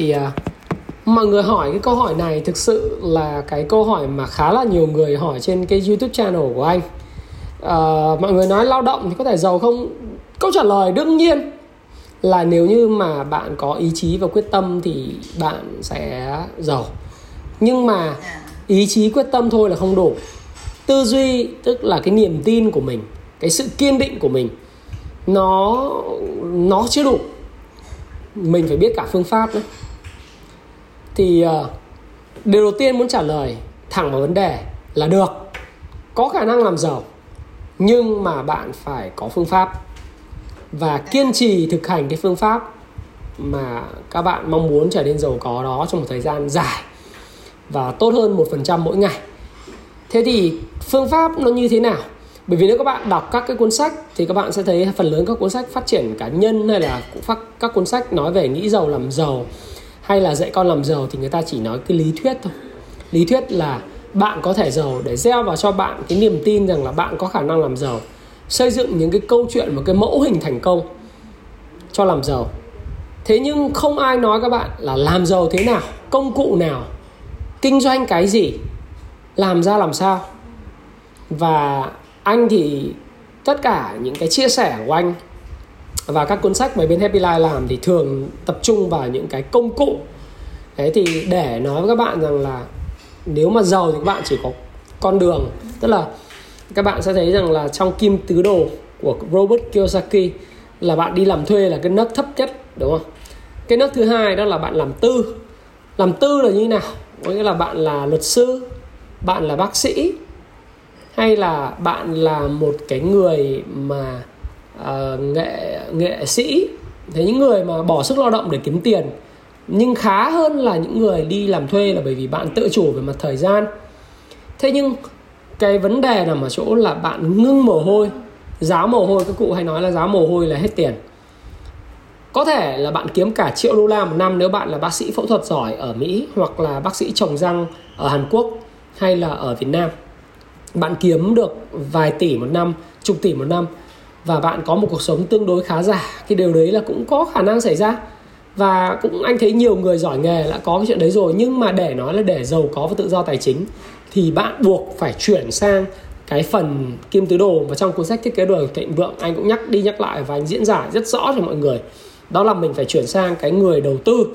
Thì à, mọi người hỏi cái câu hỏi này thực sự là cái câu hỏi mà khá là nhiều người hỏi trên cái YouTube channel của anh. À, mọi người nói lao động thì có thể giàu không? Câu trả lời đương nhiên là nếu như mà bạn có ý chí và quyết tâm thì bạn sẽ giàu. Nhưng mà ý chí quyết tâm thôi là không đủ. Tư duy tức là cái niềm tin của mình cái sự kiên định của mình nó nó chưa đủ. Mình phải biết cả phương pháp nữa thì ờ, điều đầu tiên muốn trả lời thẳng vào vấn đề là được, có khả năng làm giàu, nhưng mà bạn phải có phương pháp. Và kiên trì thực hành cái phương pháp mà các bạn mong muốn trở nên giàu có đó trong một thời gian dài và tốt hơn một phần trăm mỗi ngày. Thế thì phương pháp nó như thế nào? Bởi vì nếu các bạn đọc các cái cuốn sách thì các bạn sẽ thấy phần lớn các cuốn sách phát triển cá nhân hay là các cuốn sách nói về nghĩ giàu làm giàu hay là dạy con làm giàu thì người ta chỉ nói cái lý thuyết thôi. Lý thuyết là bạn có thể giàu để gieo vào cho bạn cái niềm tin rằng là bạn có khả năng làm giàu. Xây dựng những cái câu chuyện một cái mẫu hình thành công cho làm giàu. Thế nhưng không ai nói các bạn là làm giàu thế nào, công cụ nào, kinh doanh cái gì, làm ra làm sao. Và anh thì tất cả những cái chia sẻ của anh và các cuốn sách mà bên Happy Life làm thì thường tập trung vào những cái công cụ. Thế thì để nói với các bạn rằng là nếu mà giàu thì các bạn chỉ có con đường. Tức là các bạn sẽ thấy rằng là trong kim tứ đồ của Robert Kiyosaki là bạn đi làm thuê là cái nấc thấp nhất, đúng không? Cái nấc thứ hai đó là bạn làm tư. Làm tư là như thế nào? Có nghĩa là bạn là luật sư, bạn là bác sĩ, hay là bạn là một cái người mà uh, nghệ nghệ sĩ. Thế những người mà bỏ sức lao động để kiếm tiền. Nhưng khá hơn là những người đi làm thuê là bởi vì bạn tự chủ về mặt thời gian. Thế nhưng cái vấn đề nằm ở chỗ là bạn ngưng mồ hôi. Giá mồ hôi các cụ hay nói là giá mồ hôi là hết tiền. Có thể là bạn kiếm cả triệu đô la một năm nếu bạn là bác sĩ phẫu thuật giỏi ở Mỹ hoặc là bác sĩ trồng răng ở Hàn Quốc hay là ở Việt Nam. Bạn kiếm được vài tỷ một năm chục tỷ một năm và bạn có một cuộc sống tương đối khá giả, cái điều đấy là cũng có khả năng xảy ra. Và cũng anh thấy nhiều người giỏi nghề đã có cái chuyện đấy rồi, nhưng mà để nói là để giàu có và tự do tài chính, thì bạn buộc phải chuyển sang cái phần kim tứ đồ. Và trong cuốn sách thiết kế đồ thịnh vượng, anh cũng nhắc đi nhắc lại và anh diễn giải rất rõ cho mọi người. Đó là mình phải chuyển sang cái người đầu tư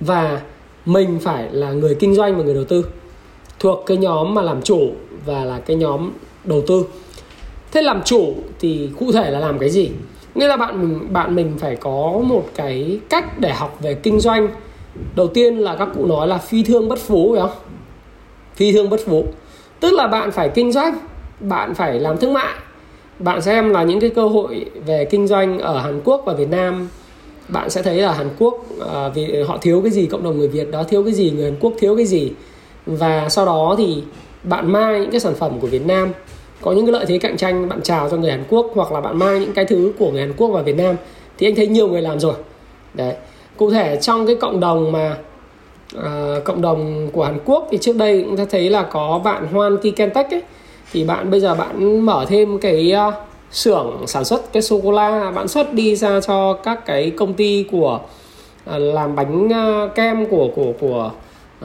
và mình phải là người kinh doanh và người đầu tư. Thuộc cái nhóm mà làm chủ và là cái nhóm đầu tư thế làm chủ thì cụ thể là làm cái gì? Nghĩa là bạn bạn mình phải có một cái cách để học về kinh doanh. Đầu tiên là các cụ nói là phi thương bất phú phải không? Phi thương bất phú. Tức là bạn phải kinh doanh bạn phải làm thương mại. Bạn xem là những cái cơ hội về kinh doanh ở Hàn Quốc và Việt Nam. Bạn sẽ thấy là Hàn Quốc à, vì họ thiếu cái gì cộng đồng người Việt đó thiếu cái gì người Hàn Quốc thiếu cái gì. Và sau đó thì bạn mang những cái sản phẩm của Việt Nam có những cái lợi thế cạnh tranh bạn chào cho người Hàn Quốc hoặc là bạn mang những cái thứ của người Hàn Quốc vào Việt Nam thì anh thấy nhiều người làm rồi. Đấy. Cụ thể trong cái cộng đồng mà uh, cộng đồng của Hàn Quốc thì trước đây chúng ta thấy là có bạn Hoan Ki Kentech ấy. Thì bạn bây giờ bạn mở thêm cái uh, xưởng sản xuất cái sô cô la. Bạn xuất đi ra cho các cái công ty của uh, làm bánh uh, kem của của của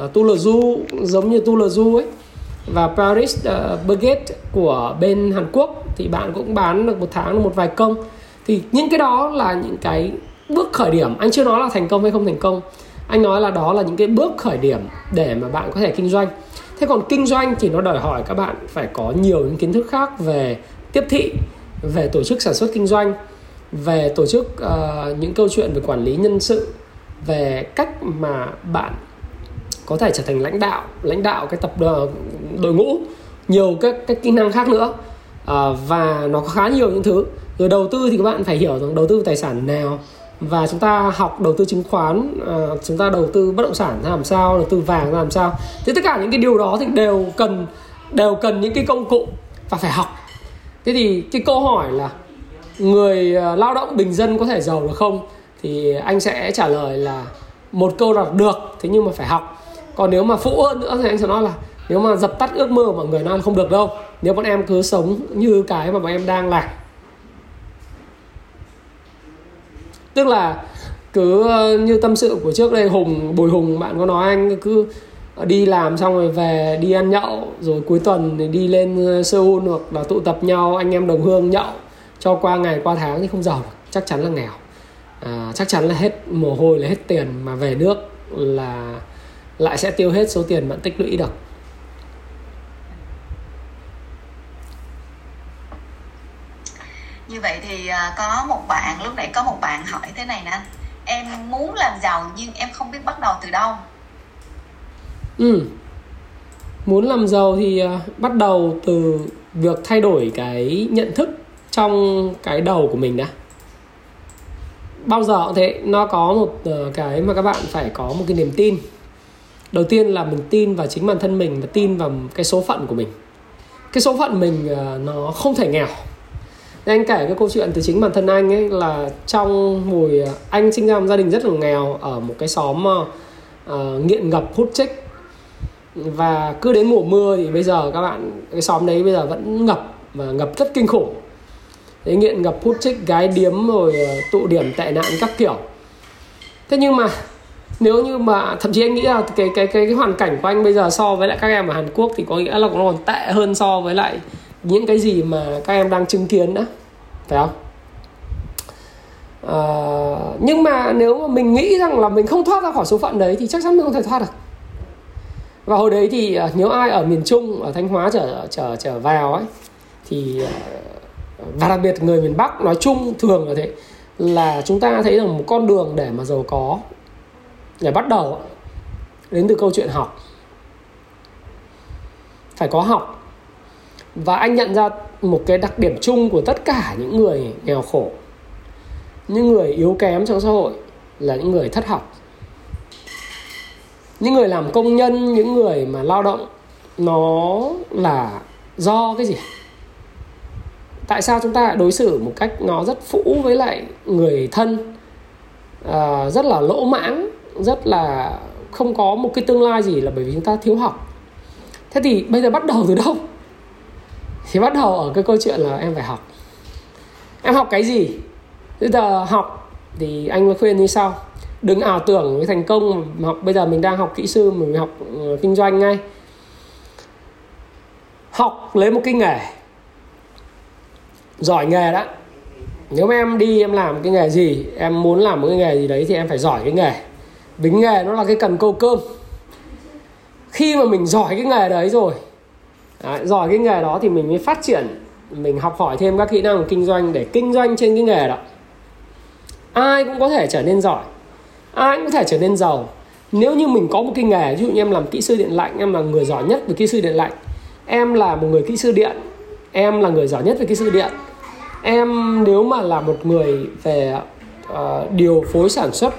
uh, Tu Le Du giống như Tu Le Du ấy và Paris uh, Baguette của bên Hàn Quốc thì bạn cũng bán được một tháng một vài công. Thì những cái đó là những cái bước khởi điểm. Anh chưa nói là thành công hay không thành công. Anh nói là đó là những cái bước khởi điểm để mà bạn có thể kinh doanh. Thế còn kinh doanh thì nó đòi hỏi các bạn phải có nhiều những kiến thức khác về tiếp thị về tổ chức sản xuất kinh doanh về tổ chức uh, những câu chuyện về quản lý nhân sự về cách mà bạn có thể trở thành lãnh đạo lãnh đạo cái tập đội ngũ nhiều các các kỹ năng khác nữa. À, và nó có khá nhiều những thứ. Rồi đầu tư thì các bạn phải hiểu rằng đầu tư tài sản nào. Và chúng ta học đầu tư chứng khoán à, chúng ta đầu tư bất động sản ra làm sao đầu tư vàng ra làm sao. Thì tất cả những cái điều đó thì đều cần đều cần những cái công cụ và phải học. Thế thì cái câu hỏi là người à, lao động bình dân có thể giàu được không? Thì anh sẽ trả lời là một câu là được thế nhưng mà phải học còn nếu mà phụ hơn nữa thì anh sẽ nói là nếu mà dập tắt ước mơ của mọi người nó không được đâu nếu bọn em cứ sống như cái mà bọn em đang làm. Tức là cứ ờ, như tâm sự của trước đây hùng bùi hùng bạn có nói anh cứ đi làm xong rồi về đi ăn nhậu rồi cuối tuần thì đi lên ờ, Seoul hoặc là tụ tập nhau anh em đồng hương nhậu cho qua ngày qua tháng thì không giàu được chắc chắn là nghèo. À, chắc chắn là hết mồ hôi là hết tiền mà về nước là lại sẽ tiêu hết số tiền bạn tích lũy được. Như vậy thì à, có một bạn lúc nãy có một bạn hỏi thế này nè em muốn làm giàu nhưng em không biết bắt đầu từ đâu? Ừ. Muốn làm giàu thì uh, bắt đầu từ việc thay đổi cái nhận thức trong cái đầu của mình đã. Bao giờ cũng thế nó có một uh, cái mà các bạn phải có một cái niềm tin đầu tiên là mình tin vào chính bản thân mình và tin vào cái số phận của mình. Cái số phận mình ờ, nó không thể nghèo. Anh kể cái câu chuyện từ chính bản thân anh ấy là trong hồi ờ, anh sinh ra một gia đình rất là nghèo ở một cái xóm uh, nghiện ngập hút chích. Và cứ đến mùa mưa thì bây giờ các bạn cái xóm đấy bây giờ vẫn ngập và ngập rất kinh khủng. Đấy nghiện ngập hút chích gái điếm rồi tụ điểm tệ nạn các kiểu. Thế nhưng mà nếu như mà thậm chí anh nghĩ là cái cái cái, cái hoàn cảnh của anh bây giờ so với lại các em ở Hàn Quốc thì có nghĩa là nó còn tệ hơn so với lại những cái gì mà các em đang chứng kiến đó. Phải không? À, nhưng mà nếu mà mình nghĩ rằng là mình không thoát ra khỏi số phận đấy thì chắc chắn mình không thể thoát được. Và hồi đấy thì ờ, nếu ai ở miền Trung ở Thanh Hóa trở trở trở vào ấy thì ờ, và đặc biệt người miền Bắc nói chung thường là thế là chúng ta thấy rằng một con đường để mà giàu có để bắt đầu đến từ câu chuyện học. Phải có học. Và anh nhận ra một cái đặc điểm chung của tất cả những người nghèo khổ. Những người yếu kém trong xã hội là những người thất học. Những người làm công nhân những người mà lao động nó là do cái gì? Tại sao chúng ta lại đối xử một cách nó rất phũ với lại người thân à, rất là lỗ mãng? Rất là không có một cái tương lai gì là bởi vì chúng ta thiếu học. Thế thì bây giờ bắt đầu từ đâu? Thì bắt đầu ở cái câu chuyện là em phải học. Em học cái gì? Bây giờ học thì anh khuyên như sau. Đừng ảo tưởng với thành công học. Bây giờ mình đang học kỹ sư, mình học ờ, kinh doanh ngay. Học lấy một cái nghề. Giỏi nghề đó nếu mà em đi, em làm cái nghề gì, em muốn làm một cái nghề gì đấy thì em phải giỏi cái nghề vì nghề nó là cái cần câu cơm. Khi mà mình giỏi cái nghề đấy rồi đấy, giỏi cái nghề đó thì mình mới phát triển mình học hỏi thêm các kỹ năng kinh doanh để kinh doanh trên cái nghề đó. Ai cũng có thể trở nên giỏi ai cũng có thể trở nên giàu. Nếu như mình có một cái nghề ví dụ như em làm kỹ sư điện lạnh em là người giỏi nhất về kỹ sư điện lạnh. Em là một người kỹ sư điện em là người giỏi nhất về kỹ sư điện. Em nếu mà là một người về uh, điều phối sản xuất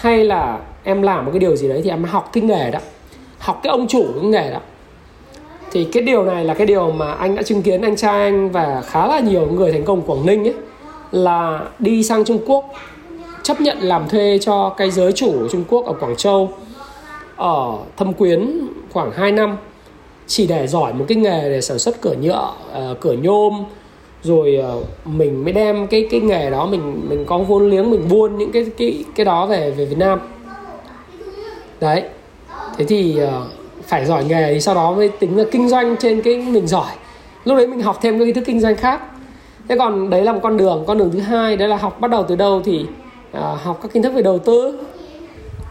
hay là em làm một cái điều gì đấy thì em học cái nghề đó. Học cái ông chủ cái nghề đó. Thì cái điều này là cái điều mà anh đã chứng kiến anh trai anh và khá là nhiều người thành công Quảng Ninh ấy là đi sang Trung Quốc chấp nhận làm thuê cho cái giới chủ của Trung Quốc ở Quảng Châu ở Thâm Quyến khoảng 2 năm chỉ để giỏi một cái nghề để sản xuất cửa nhựa, uh, cửa nhôm rồi ờ, mình mới đem cái cái nghề đó mình mình có vốn liếng mình buôn những cái cái cái đó về về Việt Nam. Đấy. Thế thì ờ, phải giỏi nghề thì sau đó mới tính là kinh doanh trên cái mình giỏi. Lúc đấy mình học thêm các kiến thức kinh doanh khác. Thế còn đấy là một con đường. Con đường thứ hai đấy là học bắt đầu từ đâu thì uh, học các kiến thức về đầu tư.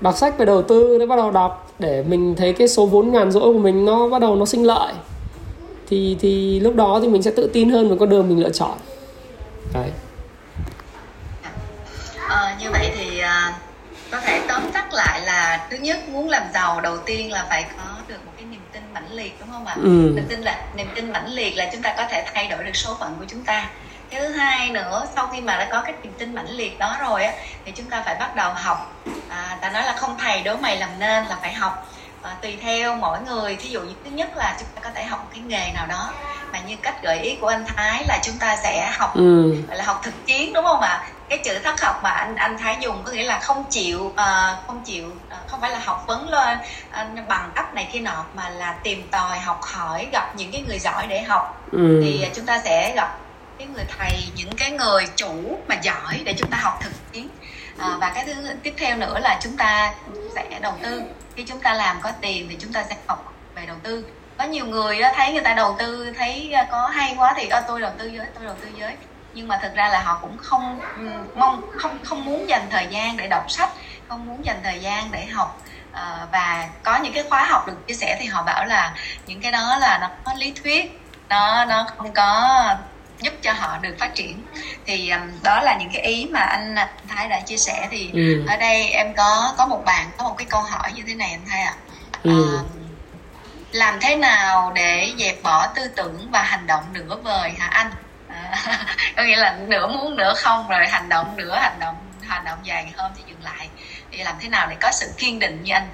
Đọc sách về đầu tư để bắt đầu đọc để mình thấy cái số vốn ngàn rỗi của mình nó bắt đầu nó sinh lợi thì thì lúc đó thì mình sẽ tự tin hơn về con đường mình lựa chọn. Đấy. À, như vậy thì uh, có thể tóm tắt lại là thứ nhất muốn làm giàu đầu tiên là phải có được một cái niềm tin mãnh liệt đúng không ạ? Ừ. niềm tin là niềm tin mãnh liệt là chúng ta có thể thay đổi được số phận của chúng ta. Cái thứ hai nữa sau khi mà đã có cái niềm tin mãnh liệt đó rồi á thì chúng ta phải bắt đầu học. À, ta nói là không thầy đố mày làm nên là phải học à, tùy theo mỗi người. Thí dụ như thứ nhất là chúng ta có thể học một cái nghề nào đó mà như cách gợi ý của anh Thái là chúng ta sẽ học ừ. gọi là học thực chiến đúng không ạ? Cái chữ thất học mà anh anh Thái dùng có nghĩa là không chịu uh, không chịu uh, không phải là học vấn lên uh, bằng cấp này kia nọ mà là tìm tòi học hỏi gặp những cái người giỏi để học. Ừ. thì uh, chúng ta sẽ gặp cái người thầy những cái người chủ mà giỏi để chúng ta học thực chiến. À, và cái thứ tiếp theo nữa là chúng ta sẽ đầu tư khi chúng ta làm có tiền thì chúng ta sẽ học về đầu tư. Có nhiều người thấy người ta đầu tư thấy à, có hay quá thì tôi đầu tư giới tôi đầu tư giới nhưng mà thực ra là họ cũng không mong không không muốn dành thời gian để đọc sách không muốn dành thời gian để học. À, và có những cái khóa học được chia sẻ thì họ bảo là những cái đó là nó có lý thuyết nó nó không có giúp cho họ được phát triển thì um, đó là những cái ý mà anh, Thái đã chia sẻ thì ừ. ở đây em có có một bạn có một cái câu hỏi như thế này anh Thái ạ à. ừ. uh, làm thế nào để dẹp bỏ tư tưởng và hành động nửa vời hả anh à, có nghĩa là nửa muốn nửa không rồi hành động nửa hành động hành động dài hơn thì dừng lại thì làm thế nào để có sự kiên định như anh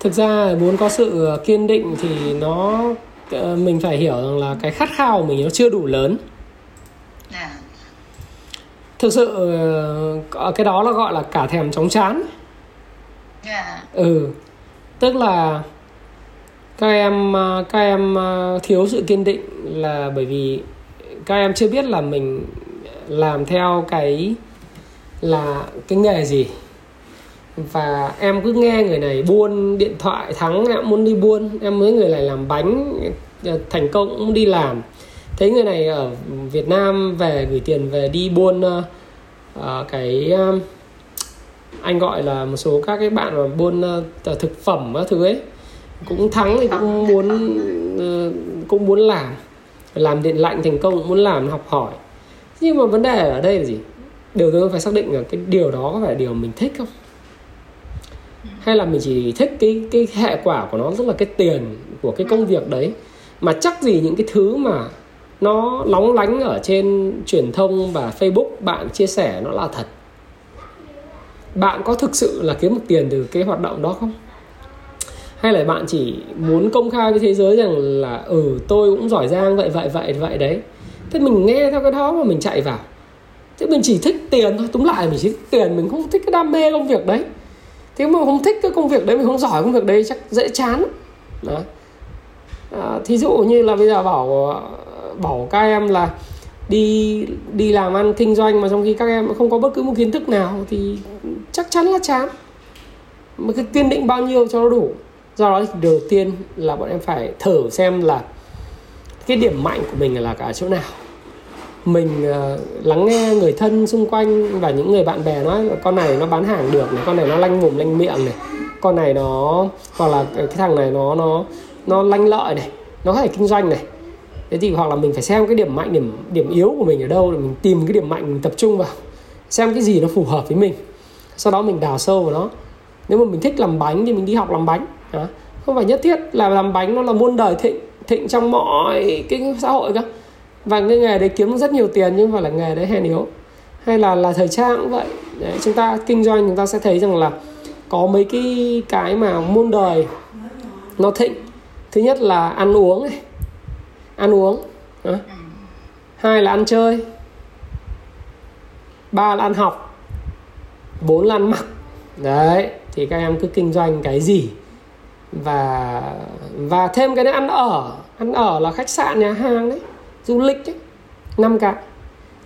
thực ra muốn có sự kiên định thì nó Ờ, mình phải hiểu rằng là cái khát khao của mình nó chưa đủ lớn. Dạ. thực sự ờ, cái đó là gọi là cả thèm chóng chán. Dạ. ừ tức là các em ờ, các em thiếu sự kiên định là bởi vì các em chưa biết là mình làm theo cái là cái nghề gì và em cứ nghe người này buôn điện thoại thắng em muốn đi buôn. Em mới người này làm bánh ờ, thành công cũng đi làm. Thấy người này ở Việt Nam về gửi tiền về đi buôn uh, cái uh, anh gọi là một số các cái bạn mà buôn uh, thực phẩm các thứ ấy. Cũng thắng thì cũng muốn uh, cũng muốn làm. Làm điện lạnh thành công cũng muốn làm học hỏi. Nhưng mà vấn đề ở đây là gì? Điều tôi phải xác định là cái điều đó có phải điều mình thích không hay là mình chỉ thích cái cái hệ quả của nó rất là cái tiền của cái công việc đấy. Mà chắc gì những cái thứ mà nó lóng lánh ở trên truyền thông và Facebook bạn chia sẻ nó là thật. Bạn có thực sự là kiếm được tiền từ cái hoạt động đó không? Hay là bạn chỉ muốn công khai với thế giới rằng là ừ tôi cũng giỏi giang vậy vậy vậy vậy đấy. Thế mình nghe theo cái đó mà mình chạy vào. Thế mình chỉ thích tiền thôi túm lại mình chỉ thích tiền mình không thích cái đam mê công việc đấy thế mà không thích cái công việc đấy mình không giỏi công việc đấy chắc dễ chán. Đó à, thí dụ như là bây giờ bảo bảo các em là đi đi làm ăn kinh doanh mà trong khi các em không có bất cứ một kiến thức nào thì chắc chắn là chán. Mà cái kiên định bao nhiêu cho nó đủ. Do đó thì đầu tiên là bọn em phải thử xem là cái điểm mạnh của mình là cả chỗ nào mình uh, lắng nghe người thân xung quanh và những người bạn bè nói con này nó bán hàng được này con này nó lanh mồm lanh miệng này con này nó hoặc là cái thằng này nó nó nó lanh lợi này nó có thể kinh doanh này. Thế thì hoặc là mình phải xem cái điểm mạnh điểm điểm yếu của mình ở đâu để mình tìm cái điểm mạnh mình tập trung vào xem cái gì nó phù hợp với mình. Sau đó mình đào sâu vào nó. Nếu mà mình thích làm bánh thì mình đi học làm bánh không phải nhất thiết là làm bánh nó là muôn đời thịnh thịnh trong mọi cái xã hội cơ và cái nghề đấy kiếm rất nhiều tiền nhưng mà là nghề đấy hèn yếu. Hay là là thời trang cũng vậy. Đấy, chúng ta kinh doanh chúng ta sẽ thấy rằng là có mấy cái cái mà muôn đời nó thịnh. Thứ nhất là ăn uống này ăn uống đó. hai là ăn chơi. Ba là ăn học. Bốn là ăn mặc. Đấy thì các em cứ kinh doanh cái gì. Và và thêm cái đấy ăn ở. Ăn ở là khách sạn nhà hàng đấy du lịch ấy năm cái.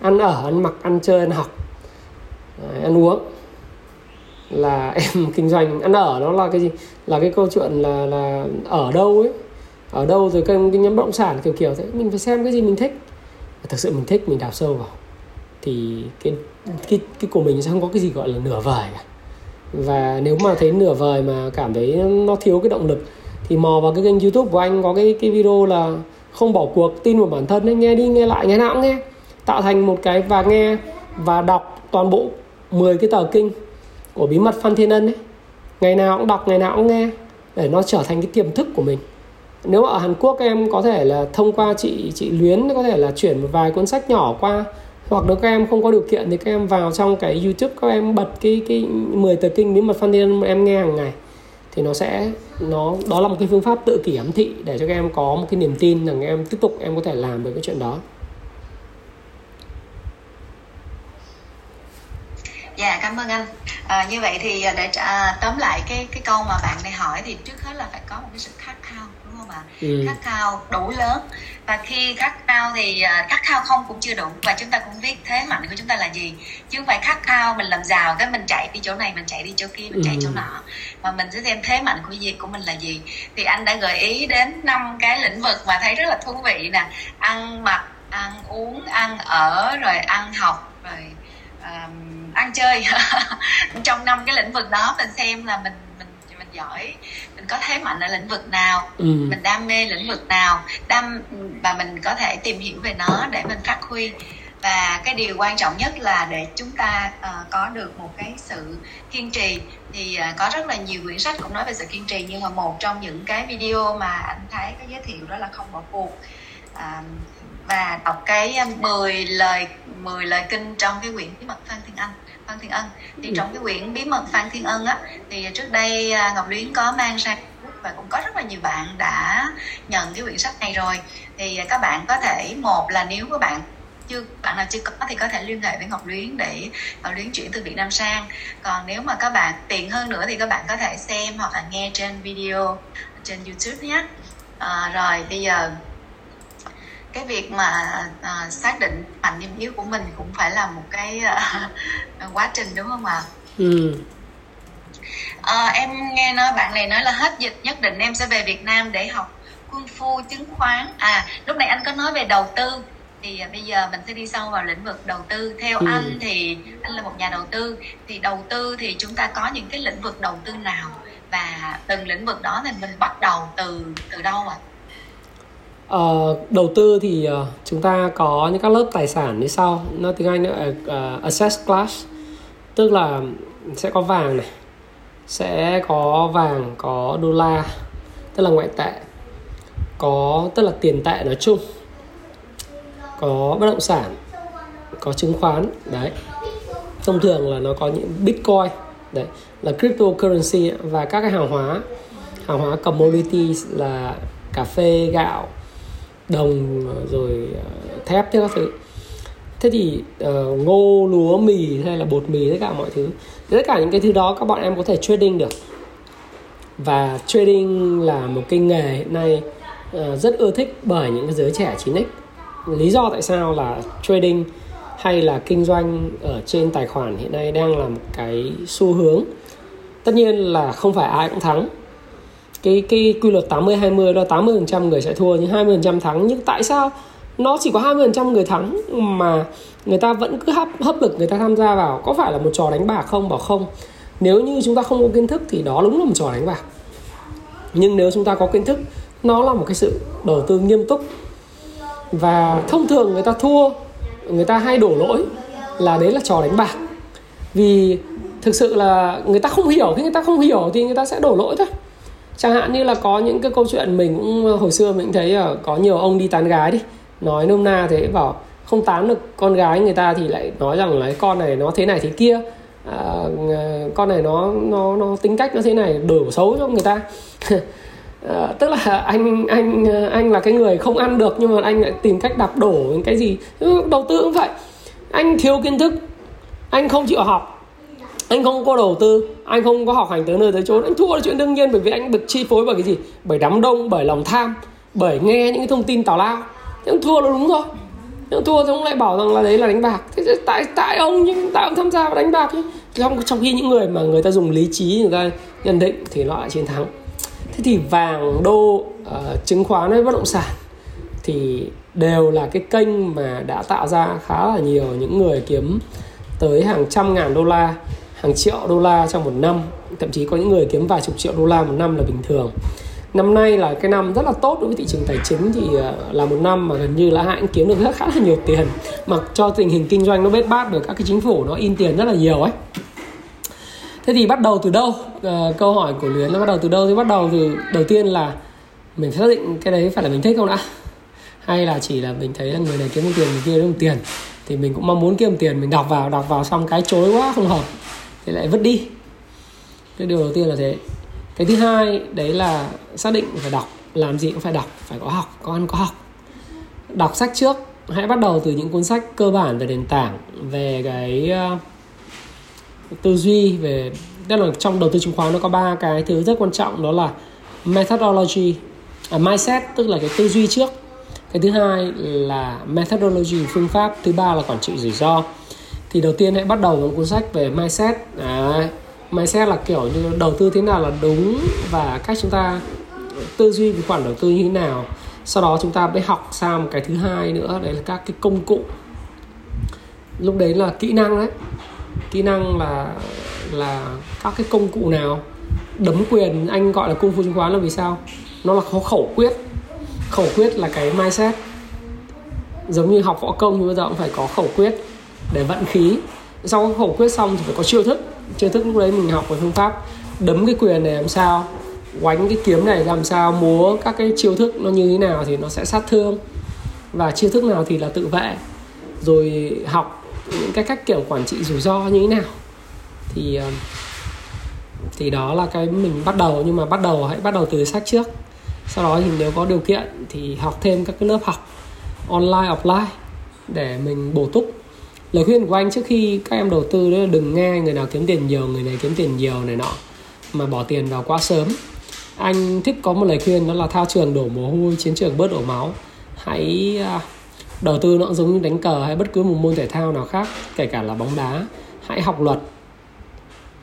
Ăn ở ăn mặc ăn chơi ăn học. Đấy, ăn uống. Là em kinh doanh. Ăn ở nó là cái gì? Là cái câu chuyện là là ở đâu ấy. Ở đâu rồi cái, cái nhóm bất động sản kiểu kiểu thế. Mình phải xem cái gì mình thích. Thực sự mình thích mình đào sâu vào. Thì cái cái cái của mình sẽ không có cái gì gọi là nửa vời cả. Và nếu mà thấy nửa vời mà cảm thấy nó thiếu cái động lực thì mò vào cái kênh youtube của anh có cái cái video là không bỏ cuộc tin vào bản thân ấy, nghe đi nghe lại ngày nào cũng nghe. Tạo thành một cái và nghe và đọc toàn bộ 10 cái tờ kinh của bí mật Phan Thiên Ân ấy. Ngày nào cũng đọc ngày nào cũng nghe để nó trở thành cái tiềm thức của mình. Nếu ở Hàn Quốc các em có thể là thông qua chị chị Luyến có thể là chuyển một vài cuốn sách nhỏ qua hoặc nếu các em không có điều kiện thì các em vào trong cái YouTube các em bật cái cái 10 tờ kinh bí mật phan thiên ân em nghe hàng ngày thì nó sẽ nó đó là một cái phương pháp tự kỷ ám thị để cho các em có một cái niềm tin rằng em tiếp tục em có thể làm được cái chuyện đó Dạ cảm ơn anh. À, như vậy thì để trả, tóm lại cái cái câu mà bạn này hỏi thì trước hết là phải có một cái sự khát khao không ạ? Ừ. Khát khao đủ lớn và khi khát khao thì uh, khát khao không cũng chưa đủ và chúng ta cũng biết thế mạnh của chúng ta là gì chứ không phải khát khao mình làm giàu cái mình chạy đi chỗ này mình chạy đi chỗ kia mình chạy chỗ ừ. nọ mà mình sẽ xem thế mạnh của gì của mình là gì thì anh đã gợi ý đến năm cái lĩnh vực mà thấy rất là thú vị nè ăn mặc ăn uống ăn ở rồi ăn học rồi um, ăn chơi trong năm cái lĩnh vực đó mình xem là mình giỏi mình có thế mạnh ở lĩnh vực nào ừ. mình đam mê lĩnh vực nào đam và mình có thể tìm hiểu về nó để mình phát huy. Và cái điều quan trọng nhất là để chúng ta uh, có được một cái sự kiên trì. Thì uh, có rất là nhiều quyển sách cũng nói về sự kiên trì nhưng mà một trong những cái video mà anh thấy có giới thiệu đó là không bỏ cuộc. Uh, và đọc cái 10 lời 10 lời kinh trong cái quyển bí mật Phan Thiên Anh Phan Thiên Ân. Thì trong cái quyển bí mật Phan Thiên Ân á thì trước đây à, Ngọc Luyến có mang sang và cũng có rất là nhiều bạn đã nhận cái quyển sách này rồi. Thì các bạn có thể một là nếu các bạn chưa bạn nào chưa có thì có thể liên hệ với Ngọc Luyến để Ngọc Luyến chuyển từ Việt Nam sang. Còn nếu mà các bạn tiện hơn nữa thì các bạn có thể xem hoặc là nghe trên video trên YouTube nhé. À, rồi bây giờ cái việc mà uh, xác định mạnh điểm yếu của mình cũng phải là một cái uh, quá trình đúng không ạ ừ. À, em nghe nói bạn này nói là hết dịch nhất định em sẽ về Việt Nam để học quân phu chứng khoán à lúc này anh có nói về đầu tư thì bây giờ mình sẽ đi sâu vào lĩnh vực đầu tư theo ừ. anh thì anh là một nhà đầu tư thì đầu tư thì chúng ta có những cái lĩnh vực đầu tư nào và từng lĩnh vực đó thì mình bắt đầu từ từ đâu ạ à? Uh, đầu tư thì uh, chúng ta có những các lớp tài sản như sau. Nó tiếng anh là uh, asset class. Tức là sẽ có vàng này sẽ có vàng có đô la tức là ngoại tệ có tức là tiền tệ nói chung có bất động sản có chứng khoán đấy. Thông thường là nó có những bitcoin đấy là cryptocurrency và các cái hàng hóa. Hàng hóa commodities là cà phê gạo đồng rồi à, thép thế các thứ. Thế thì uh, ngô lúa mì hay là bột mì tất cả mọi thứ tất cả những cái thứ đó các bọn em có thể trading được. Và trading là một cái nghề hiện nay uh, rất ưa thích bởi những cái giới trẻ 9x lý do tại sao là trading hay là kinh doanh ở trên tài khoản hiện nay đang là một cái xu hướng. Tất nhiên là không phải ai cũng thắng cái cái quy luật 80 20 đó 80% người sẽ thua, nhưng 20% thắng. Nhưng tại sao nó chỉ có 20% người thắng mà người ta vẫn cứ hấp hấp lực người ta tham gia vào? Có phải là một trò đánh bạc không? Bảo không. Nếu như chúng ta không có kiến thức thì đó đúng là một trò đánh bạc. Nhưng nếu chúng ta có kiến thức, nó là một cái sự đầu tư nghiêm túc. Và thông thường người ta thua, người ta hay đổ lỗi là đấy là trò đánh bạc. Vì thực sự là người ta không hiểu, khi người ta không hiểu thì người ta sẽ đổ lỗi thôi chẳng hạn như là có những cái câu chuyện mình cũng hồi xưa mình thấy ở có nhiều ông đi tán gái đi. Nói nôm na thế bảo không tán được con gái người ta thì lại nói rằng là con này nó thế này thế kia. À, ờ, con này nó nó nó tính cách nó thế này đổ xấu cho người ta. À, tức là anh anh anh là cái người không ăn được nhưng mà anh lại tìm cách đạp đổ những cái gì. Ừ, đầu tư cũng vậy. Anh thiếu kiến thức anh không chịu học anh không có đầu tư anh không có học hành tới nơi tới chốn. Anh thua là chuyện đương nhiên bởi vì anh được chi phối bởi cái gì? Bởi đám đông bởi lòng tham bởi nghe những cái thông tin tào lao. Thế ông thua là đúng thôi nhưng thua thì ông lại bảo rằng là đấy là đánh bạc. Thế tại tại ông nhưng tại ông tham gia vào đánh bạc chứ. Trong trong khi những người mà người ta dùng lý trí người ta nhận định thì nó lại chiến thắng. Thế thì vàng đô uh, chứng khoán hay bất động sản thì đều là cái kênh mà đã tạo ra khá là nhiều những người kiếm tới hàng trăm ngàn đô la hàng triệu đô la trong một năm thậm chí có những người kiếm vài chục triệu đô la một năm là bình thường. Năm nay là cái năm rất là tốt đối với thị trường tài chính thì ờ, là một năm mà gần như là ai cũng kiếm được rất khá là nhiều tiền. Mặc cho tình hình kinh doanh nó bết bát bởi các cái chính phủ nó in tiền rất là nhiều ấy. Thế thì bắt đầu từ đâu? À, câu hỏi của luyến nó bắt đầu từ đâu? Thì bắt đầu từ đầu tiên là mình xác định cái đấy phải là mình thích không đã? Hay là chỉ là mình thấy là người này kiếm được tiền người kia kiếm được tiền? Thì mình cũng mong muốn kiếm tiền mình đọc vào đọc vào xong cái chối quá không hợp thì lại vứt đi. Cái điều đầu tiên là thế. Cái thứ hai đấy là xác định phải đọc làm gì cũng phải đọc phải có học có ăn có học. Đọc sách trước hãy bắt đầu từ những cuốn sách cơ bản về nền tảng về cái uh, tư duy về tức là trong đầu tư chứng khoán nó có ba cái thứ rất quan trọng đó là methodology à, mindset tức là cái tư duy trước. Cái thứ hai là methodology phương pháp thứ ba là quản trị rủi ro thì đầu tiên hãy bắt đầu với cuốn sách về mindset. Đấy. mindset là kiểu như đầu tư thế nào là đúng và cách chúng ta tư duy về khoản đầu tư như thế nào. Sau đó chúng ta mới học sang một cái thứ hai nữa, đấy là các cái công cụ. Lúc đấy là kỹ năng đấy. Kỹ năng là là các cái công cụ nào đấm quyền, anh gọi là cung phu chứng khoán là vì sao? Nó là có khẩu quyết. Khẩu quyết là cái mindset. Giống như học võ công thì bây giờ cũng phải có khẩu quyết để vận khí. Sau khẩu quyết xong thì phải có chiêu thức. Chiêu thức lúc đấy mình học về phương pháp đấm cái quyền này làm sao, quánh cái kiếm này làm sao, múa các cái chiêu thức nó như thế nào thì nó sẽ sát thương. Và chiêu thức nào thì là tự vệ. Rồi học những cái cách kiểu quản trị rủi ro như thế nào. Thì ờ, thì đó là cái mình bắt đầu. Nhưng mà bắt đầu, hãy bắt đầu từ sách trước. Sau đó thì nếu có điều kiện thì học thêm các cái lớp học online, offline để mình bổ túc lời khuyên của anh trước khi các em đầu tư đó là đừng nghe người nào kiếm tiền nhiều, người này kiếm tiền nhiều này nọ, mà bỏ tiền vào quá sớm. Anh thích có một lời khuyên đó là thao trường đổ mồ hôi, chiến trường bớt đổ máu. Hãy à, đầu tư nó giống như đánh cờ hay bất cứ một môn thể thao nào khác, kể cả là bóng đá. Hãy học luật.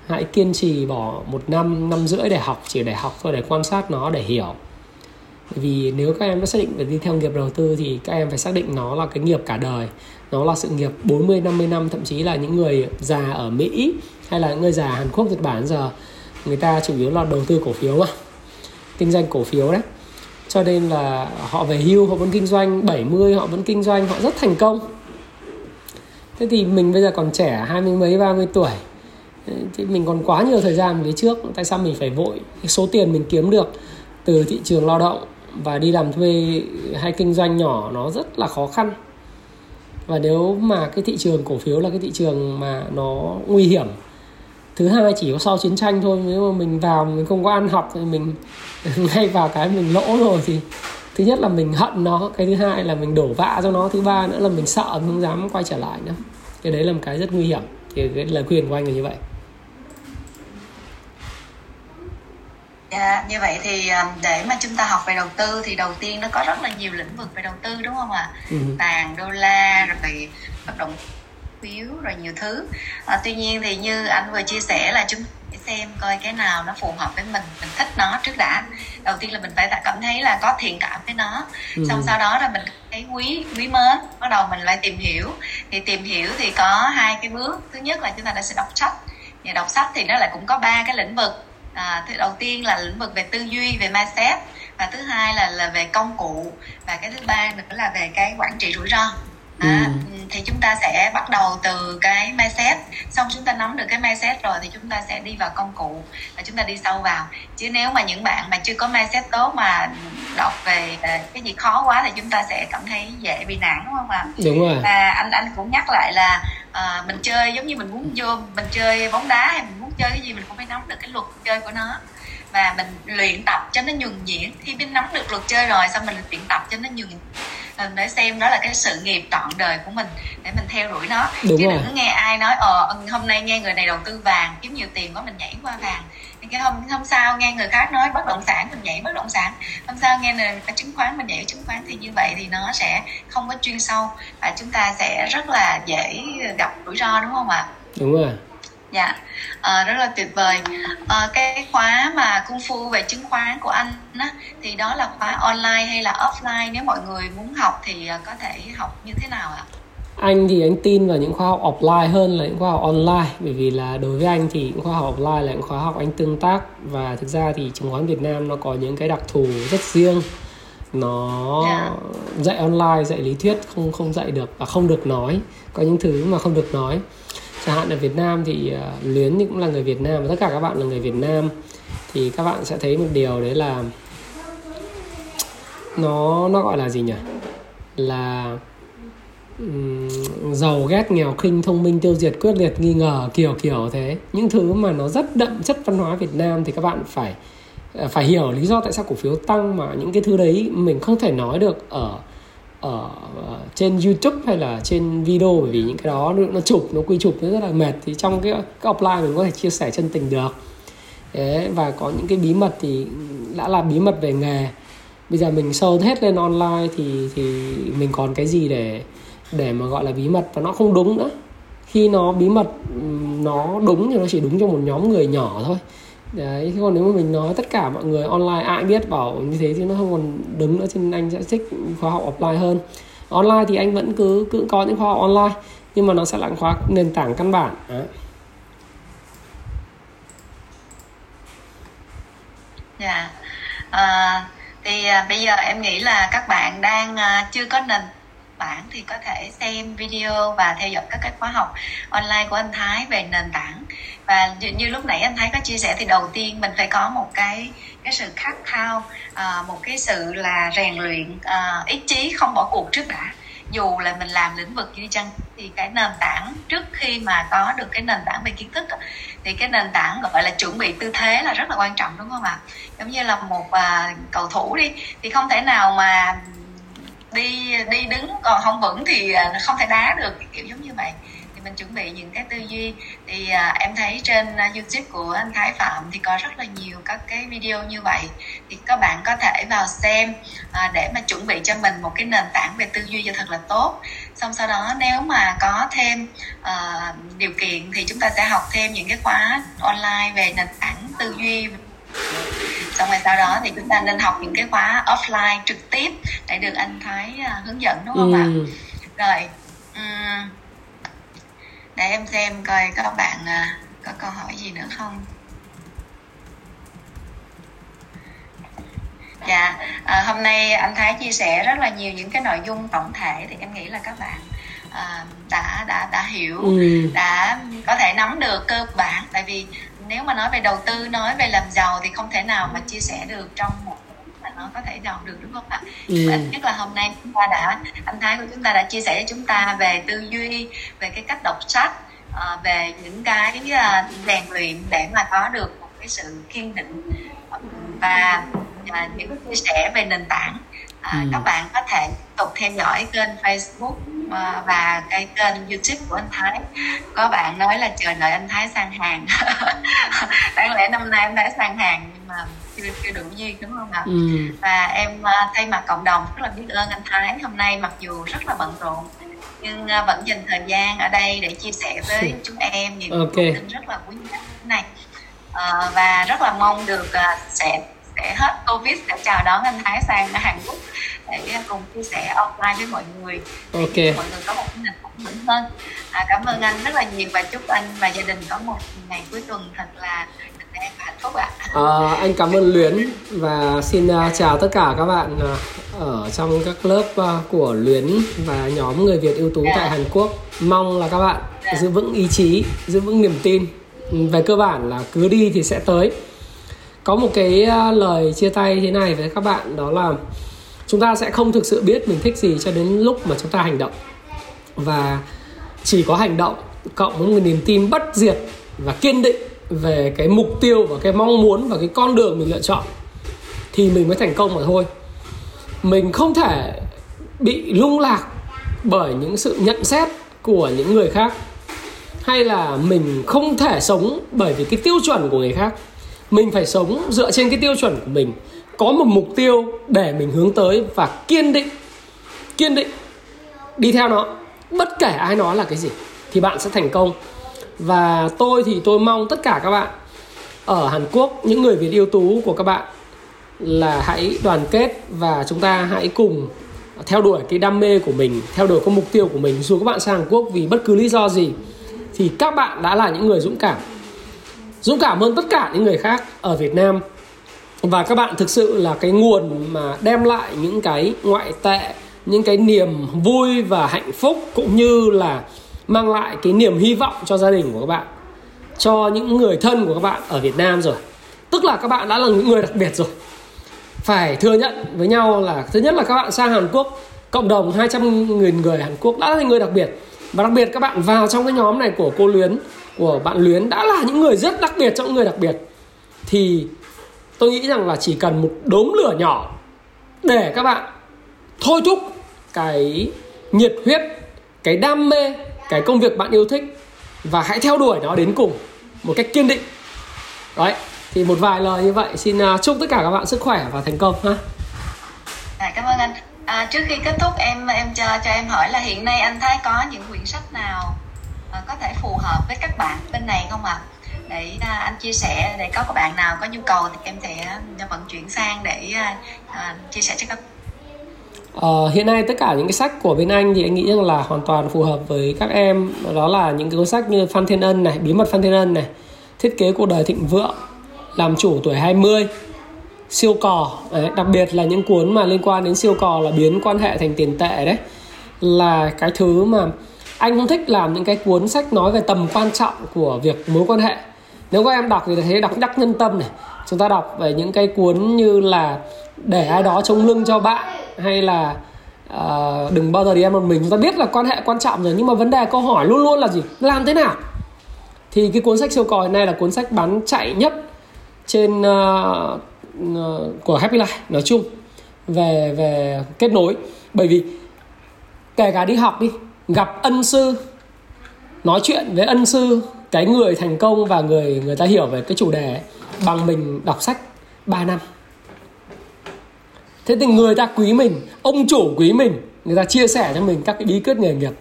Hãy kiên trì bỏ một năm năm rưỡi để học, chỉ để học thôi, để quan sát nó, để hiểu vì nếu các em đã xác định về đi theo nghiệp đầu tư thì các em phải xác định nó là cái nghiệp cả đời. Nó là sự nghiệp 40 50 năm thậm chí là những người già ở Mỹ hay là những người già Hàn Quốc, Nhật Bản giờ, người ta chủ yếu là đầu tư cổ phiếu mà, kinh doanh cổ phiếu đấy. Cho nên là họ về hưu, họ vẫn kinh doanh 70 họ vẫn kinh doanh, họ rất thành công. Thế thì mình bây giờ còn trẻ, hai mươi mấy, ba mươi tuổi. Thì mình còn quá nhiều thời gian phía trước, tại sao mình phải vội? Cái số tiền mình kiếm được từ thị trường lao động và đi làm thuê hay kinh doanh nhỏ nó rất là khó khăn. Và nếu mà cái thị trường cổ phiếu là cái thị trường mà nó nguy hiểm, thứ hai chỉ có sau chiến tranh thôi, nếu mà mình vào mình không có ăn học thì mình ngay vào cái mình lỗ rồi thì thứ nhất là mình hận nó, cái thứ hai là mình đổ vạ cho nó, thứ ba nữa là mình sợ mình không dám quay trở lại nữa. Cái đấy là một cái rất nguy hiểm, thì cái lời khuyên của anh là như vậy. Dạ, như vậy thì à, để mà chúng ta học về đầu tư thì đầu tiên nó có rất là nhiều lĩnh vực về đầu tư đúng không ạ? Ừ. Vàng, đô la, rồi bất động phiếu, rồi nhiều thứ. À, tuy nhiên thì như anh vừa chia sẻ là chúng phải xem coi cái nào nó phù hợp với mình, mình thích nó trước đã. Đầu tiên là mình phải cảm thấy là có thiện cảm với nó. Ừ. Xong sau đó là mình thấy quý quý mến, bắt đầu mình lại tìm hiểu. Thì tìm hiểu thì có hai cái bước. Thứ nhất là chúng ta đã sẽ đọc sách. Và đọc sách thì nó lại cũng có ba cái lĩnh vực à, thứ đầu tiên là lĩnh vực về tư duy về mindset và thứ hai là là về công cụ và cái thứ ba nữa là về cái quản trị rủi ro. À, ừ. thì chúng ta sẽ bắt đầu từ cái mindset. Xong chúng ta nắm được cái mindset rồi thì chúng ta sẽ đi vào công cụ và chúng ta đi sâu vào. Chứ nếu mà những bạn mà chưa có mindset tốt mà đọc về cái gì khó quá thì chúng ta sẽ cảm thấy dễ bị nản đúng không ạ? Đúng rồi. Và anh anh cũng nhắc lại là à, mình chơi giống như mình muốn vô mình chơi bóng đá hay mình muốn chơi cái gì mình cũng phải nắm được cái luật chơi của nó. Và mình luyện tập cho nó nhuần nhuyễn. Khi mình nắm được luật chơi rồi xong mình luyện tập cho nó nhuần để xem đó là cái sự nghiệp trọn đời của mình để mình theo đuổi nó. Đúng chứ rồi. đừng nghe ai nói ờ hôm nay nghe người này đầu tư vàng kiếm nhiều tiền quá mình nhảy qua vàng. Cái hôm hôm sau nghe người khác nói bất động sản mình nhảy bất động sản. Hôm sau nghe người ta chứng khoán mình nhảy chứng khoán thì như vậy thì nó sẽ không có chuyên sâu và chúng ta sẽ rất là dễ gặp rủi ro đúng không ạ? Đúng rồi dạ. À, rất là tuyệt vời. À, cái khóa mà cung phu về chứng khoán của anh á, thì đó là khóa online hay là offline? Nếu mọi người muốn học thì ờ, có thể học như thế nào ạ? Anh thì anh tin vào những khóa học offline hơn là những khóa học online. Bởi vì là đối với anh thì những khóa học offline là những khóa học anh tương tác. Và thực ra thì chứng khoán Việt Nam nó có những cái đặc thù rất riêng. Nó yeah. Dạ. dạy online dạy lý thuyết không không dạy được và không được nói. Có những thứ mà không được nói chẳng hạn ở Việt Nam thì uh, Luyến thì cũng là người Việt Nam và tất cả các bạn là người Việt Nam. Thì các bạn sẽ thấy một điều đấy là nó nó gọi là gì nhỉ? Là um, giàu ghét nghèo khinh thông minh tiêu diệt quyết liệt nghi ngờ kiểu kiểu thế. Những thứ mà nó rất đậm chất văn hóa Việt Nam thì các bạn phải à, phải hiểu lý do tại sao cổ phiếu tăng mà những cái thứ đấy mình không thể nói được ở ở trên YouTube hay là trên video bởi vì những cái đó nó chụp nó quy chụp nó rất là mệt. Thì trong cái cái offline mình có thể chia sẻ chân tình được. Đấy, và có những cái bí mật thì đã là bí mật về nghề. Bây giờ mình sâu hết lên online thì thì mình còn cái gì để để mà gọi là bí mật? Và nó không đúng nữa. Khi nó bí mật nó đúng thì nó chỉ đúng cho một nhóm người nhỏ thôi đấy còn nếu mà mình nói tất cả mọi người online ai biết bảo như thế thì nó không còn đứng nữa trên anh sẽ thích khóa học offline hơn online thì anh vẫn cứ cứ có những khóa học online nhưng mà nó sẽ là khóa nền tảng căn bản đấy. dạ yeah. à, thì à, bây giờ em nghĩ là các bạn đang à, chưa có nền tảng thì có thể xem video và theo dõi các cái khóa học online của anh Thái về nền tảng và như, như lúc nãy anh thấy có chia sẻ thì đầu tiên mình phải có một cái cái sự khát khao à, một cái sự là rèn luyện à, ý chí không bỏ cuộc trước đã. Dù là mình làm lĩnh vực gì chăng thì cái nền tảng trước khi mà có được cái nền tảng về kiến thức thì cái nền tảng gọi là chuẩn bị tư thế là rất là quan trọng đúng không ạ? Giống như là một à, cầu thủ đi thì không thể nào mà đi đi đứng còn không vững thì à, không thể đá được kiểu giống như vậy mình chuẩn bị những cái tư duy. Thì à, em thấy trên uh, youtube của anh thái phạm thì có rất là nhiều các cái video như vậy. Thì các bạn có thể vào xem à, để mà chuẩn bị cho mình một cái nền tảng về tư duy cho thật là tốt. Xong sau đó nếu mà có thêm uh, điều kiện thì chúng ta sẽ học thêm những cái khóa online về nền tảng tư duy. Xong rồi sau đó thì chúng ta nên học những cái khóa offline trực tiếp để được anh Thái uh, hướng dẫn đúng không ạ? Ừ. rồi um, để em xem coi các bạn uh, có câu hỏi gì nữa không dạ à, hôm nay anh Thái chia sẻ rất là nhiều những cái nội dung tổng thể thì em nghĩ là các bạn à, đã đã đã hiểu ừ. đã có thể nắm được cơ bản tại vì nếu mà nói về đầu tư nói về làm giàu thì không thể nào mà chia sẻ được trong một nó có thể giàu được đúng không ạ? Ừ. Nhất là hôm nay chúng ta đã anh Thái của chúng ta đã chia sẻ cho chúng ta về tư duy, về cái cách đọc sách, uh, về những cái uh, rèn luyện để mà có được một cái sự kiên định và uh, những chia sẻ về nền tảng. Ừ. Các bạn có thể tục theo dõi kênh Facebook Ờ, và cái kênh youtube của anh thái có bạn nói là chờ đợi anh thái sang hàng đáng lẽ năm nay anh thái sang hàng nhưng mà chưa đủ duyên đúng không ạ? Ừ. và em ờ, thay mặt cộng đồng rất là biết ơn anh thái. Hôm nay mặc dù rất là bận rộn nhưng ờ, vẫn dành thời gian ở đây để chia sẻ với chúng em những okay. tin rất là quý giá này. Uh, và rất là mong được uh, sẽ sẽ hết covid sẽ chào đón anh thái sang hàn quốc để cùng chia sẻ offline với mọi người. Ok. mọi người có một cái nền tảng vững hơn. À, cảm ơn anh rất là nhiều và chúc anh và gia đình có một ngày cuối tuần thật là hạnh phúc ạ à, anh cảm ơn Luyến và xin uh, chào tất cả các bạn uh, ở trong các lớp uh, của Luyến và nhóm người Việt ưu tú yeah. Tại Hàn Quốc mong là các bạn yeah. Giữ vững ý chí giữ vững niềm tin về cơ bản là cứ đi thì sẽ tới có một cái lời chia tay thế này với các bạn đó là chúng ta sẽ không thực sự biết mình thích gì cho đến lúc mà chúng ta hành động và chỉ có hành động cộng với một niềm tin bất diệt và kiên định về cái mục tiêu và cái mong muốn và cái con đường mình lựa chọn thì mình mới thành công mà thôi. Mình không thể bị lung lạc bởi những sự nhận xét của những người khác hay là mình không thể sống bởi vì cái tiêu chuẩn của người khác. Mình phải sống dựa trên cái tiêu chuẩn của mình, có một mục tiêu để mình hướng tới và kiên định kiên định đi theo nó. Bất kể ai nói là cái gì thì bạn sẽ thành công và tôi thì tôi mong tất cả các bạn ở Hàn Quốc, những người Việt ưu tú của các bạn là hãy đoàn kết và chúng ta hãy cùng theo đuổi cái đam mê của mình, theo đuổi cái mục tiêu của mình. Dù các bạn sang Hàn Quốc vì bất cứ lý do gì, thì các bạn đã là những người dũng cảm. Dũng cảm hơn tất cả những người khác ở Việt Nam. Và các bạn thực sự là cái nguồn mà đem lại những cái ngoại tệ, những cái niềm vui và hạnh phúc, cũng như là mang lại cái niềm hy vọng cho gia đình của các bạn, cho những người thân của các bạn ở Việt Nam rồi. Tức là các bạn đã là những người đặc biệt rồi. Phải thừa nhận với nhau là, thứ nhất là các bạn sang Hàn Quốc, cộng đồng 200 nghìn người Hàn Quốc đã là người đặc biệt. Và đặc biệt các bạn vào trong cái nhóm này của cô Luyến, của bạn Luyến đã là những người rất đặc biệt trong người đặc biệt. Thì tôi nghĩ rằng là chỉ cần một đốm lửa nhỏ để các bạn thôi thúc cái nhiệt huyết, cái đam mê cái công việc bạn yêu thích và hãy theo đuổi nó đến cùng một cách kiên định. Đấy thì một vài lời như vậy. Xin à, chúc tất cả các bạn sức khỏe và thành công ha. À, cảm ơn anh. À, trước khi kết thúc em em cho cho em hỏi là hiện nay anh thái có những quyển sách nào à, có thể phù hợp với các bạn bên này không ạ? À? để à, anh chia sẻ để có các bạn nào có nhu cầu thì em sẽ à, vận chuyển sang để à, à chia sẻ cho các Ờ, hiện nay tất cả những cái sách của bên anh thì anh nghĩ rằng là hoàn toàn phù hợp với các em. Đó là những cái cuốn sách như Phan Thiên Ân này, Bí mật Phan Thiên Ân này, Thiết kế cuộc đời thịnh vượng, Làm chủ tuổi 20, Siêu cò, đấy, đặc biệt là những cuốn mà liên quan đến siêu cò là biến quan hệ thành tiền tệ đấy. Là cái thứ mà anh không thích làm những cái cuốn sách nói về tầm quan trọng của việc mối quan hệ. Nếu các em đọc thì thấy đọc đắc nhân tâm này. Chúng ta đọc về những cái cuốn như là để ai đó chống lưng cho bạn hay là uh, đừng bao giờ đi ăn một mình. Chúng ta biết là quan hệ quan trọng rồi nhưng mà vấn đề câu hỏi luôn luôn là gì? Làm thế nào? Thì cái cuốn sách siêu còi này là cuốn sách bán chạy nhất trên uh, uh, của Happy Life nói chung về về kết nối. Bởi vì kể cả đi học đi gặp ân sư nói chuyện với ân sư cái người thành công và người người ta hiểu về cái chủ đề ấy, bằng mình đọc sách 3 năm thế thì người ta quý mình, ông chủ quý mình, người ta chia sẻ cho mình các cái bí quyết nghề nghiệp.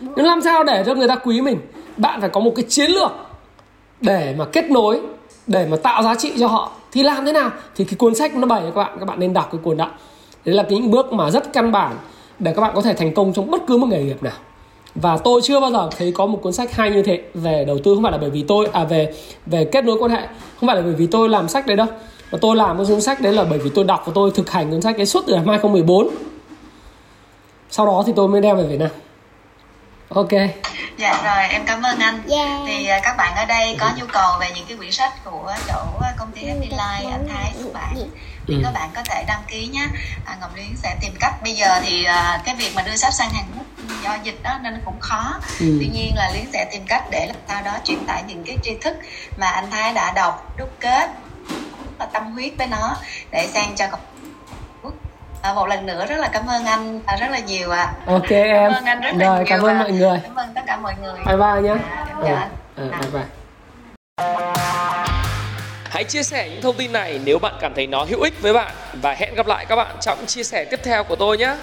Nhưng làm sao để cho người ta quý mình? Bạn phải có một cái chiến lược để mà kết nối, để mà tạo giá trị cho họ. Thì làm thế nào? Thì cái cuốn sách nó bày cho các bạn các bạn nên đọc cái cuốn đó. Đấy là những bước mà rất căn bản để các bạn có thể thành công trong bất cứ một nghề nghiệp nào. Và tôi chưa bao giờ thấy có một cuốn sách hay như thế về đầu tư. Không phải là bởi vì tôi à về về kết nối quan hệ. Không phải là bởi vì tôi làm sách đấy đâu và tôi làm cái cuốn sách đấy là bởi vì tôi đọc và tôi thực hành cuốn sách đấy suốt từ năm 2014 sau đó thì tôi mới đem về Việt Nam. Ok. Dạ rồi em cảm ơn anh. Yeah. thì à, các bạn ở đây có nhu cầu về những cái quyển sách của chỗ à, công ty Happy Life anh Thái xuất bản thì Ừ. các bạn có thể đăng ký nhé. À, Ngọc Luyến sẽ tìm cách. Bây giờ thì à, cái việc mà đưa sách sang Hàn Quốc do dịch đó nên cũng khó. Ừ. tuy nhiên là Luyến sẽ tìm cách để làm sao đó truyền tải những cái tri thức mà anh Thái đã đọc đúc kết và tâm huyết với nó để sang cho cộng à, một lần nữa rất là cảm ơn anh à, rất là nhiều ạ. Ok em. ơn anh rất là rồi nhiều cảm ơn mọi người. Cảm ơn tất cả mọi người. Bye bye nhé. Dạ, em chào anh. ừ, bye bye. Hãy chia sẻ những thông tin này nếu bạn cảm thấy nó hữu ích với bạn và hẹn gặp lại các bạn trong chia sẻ tiếp theo của tôi nhé.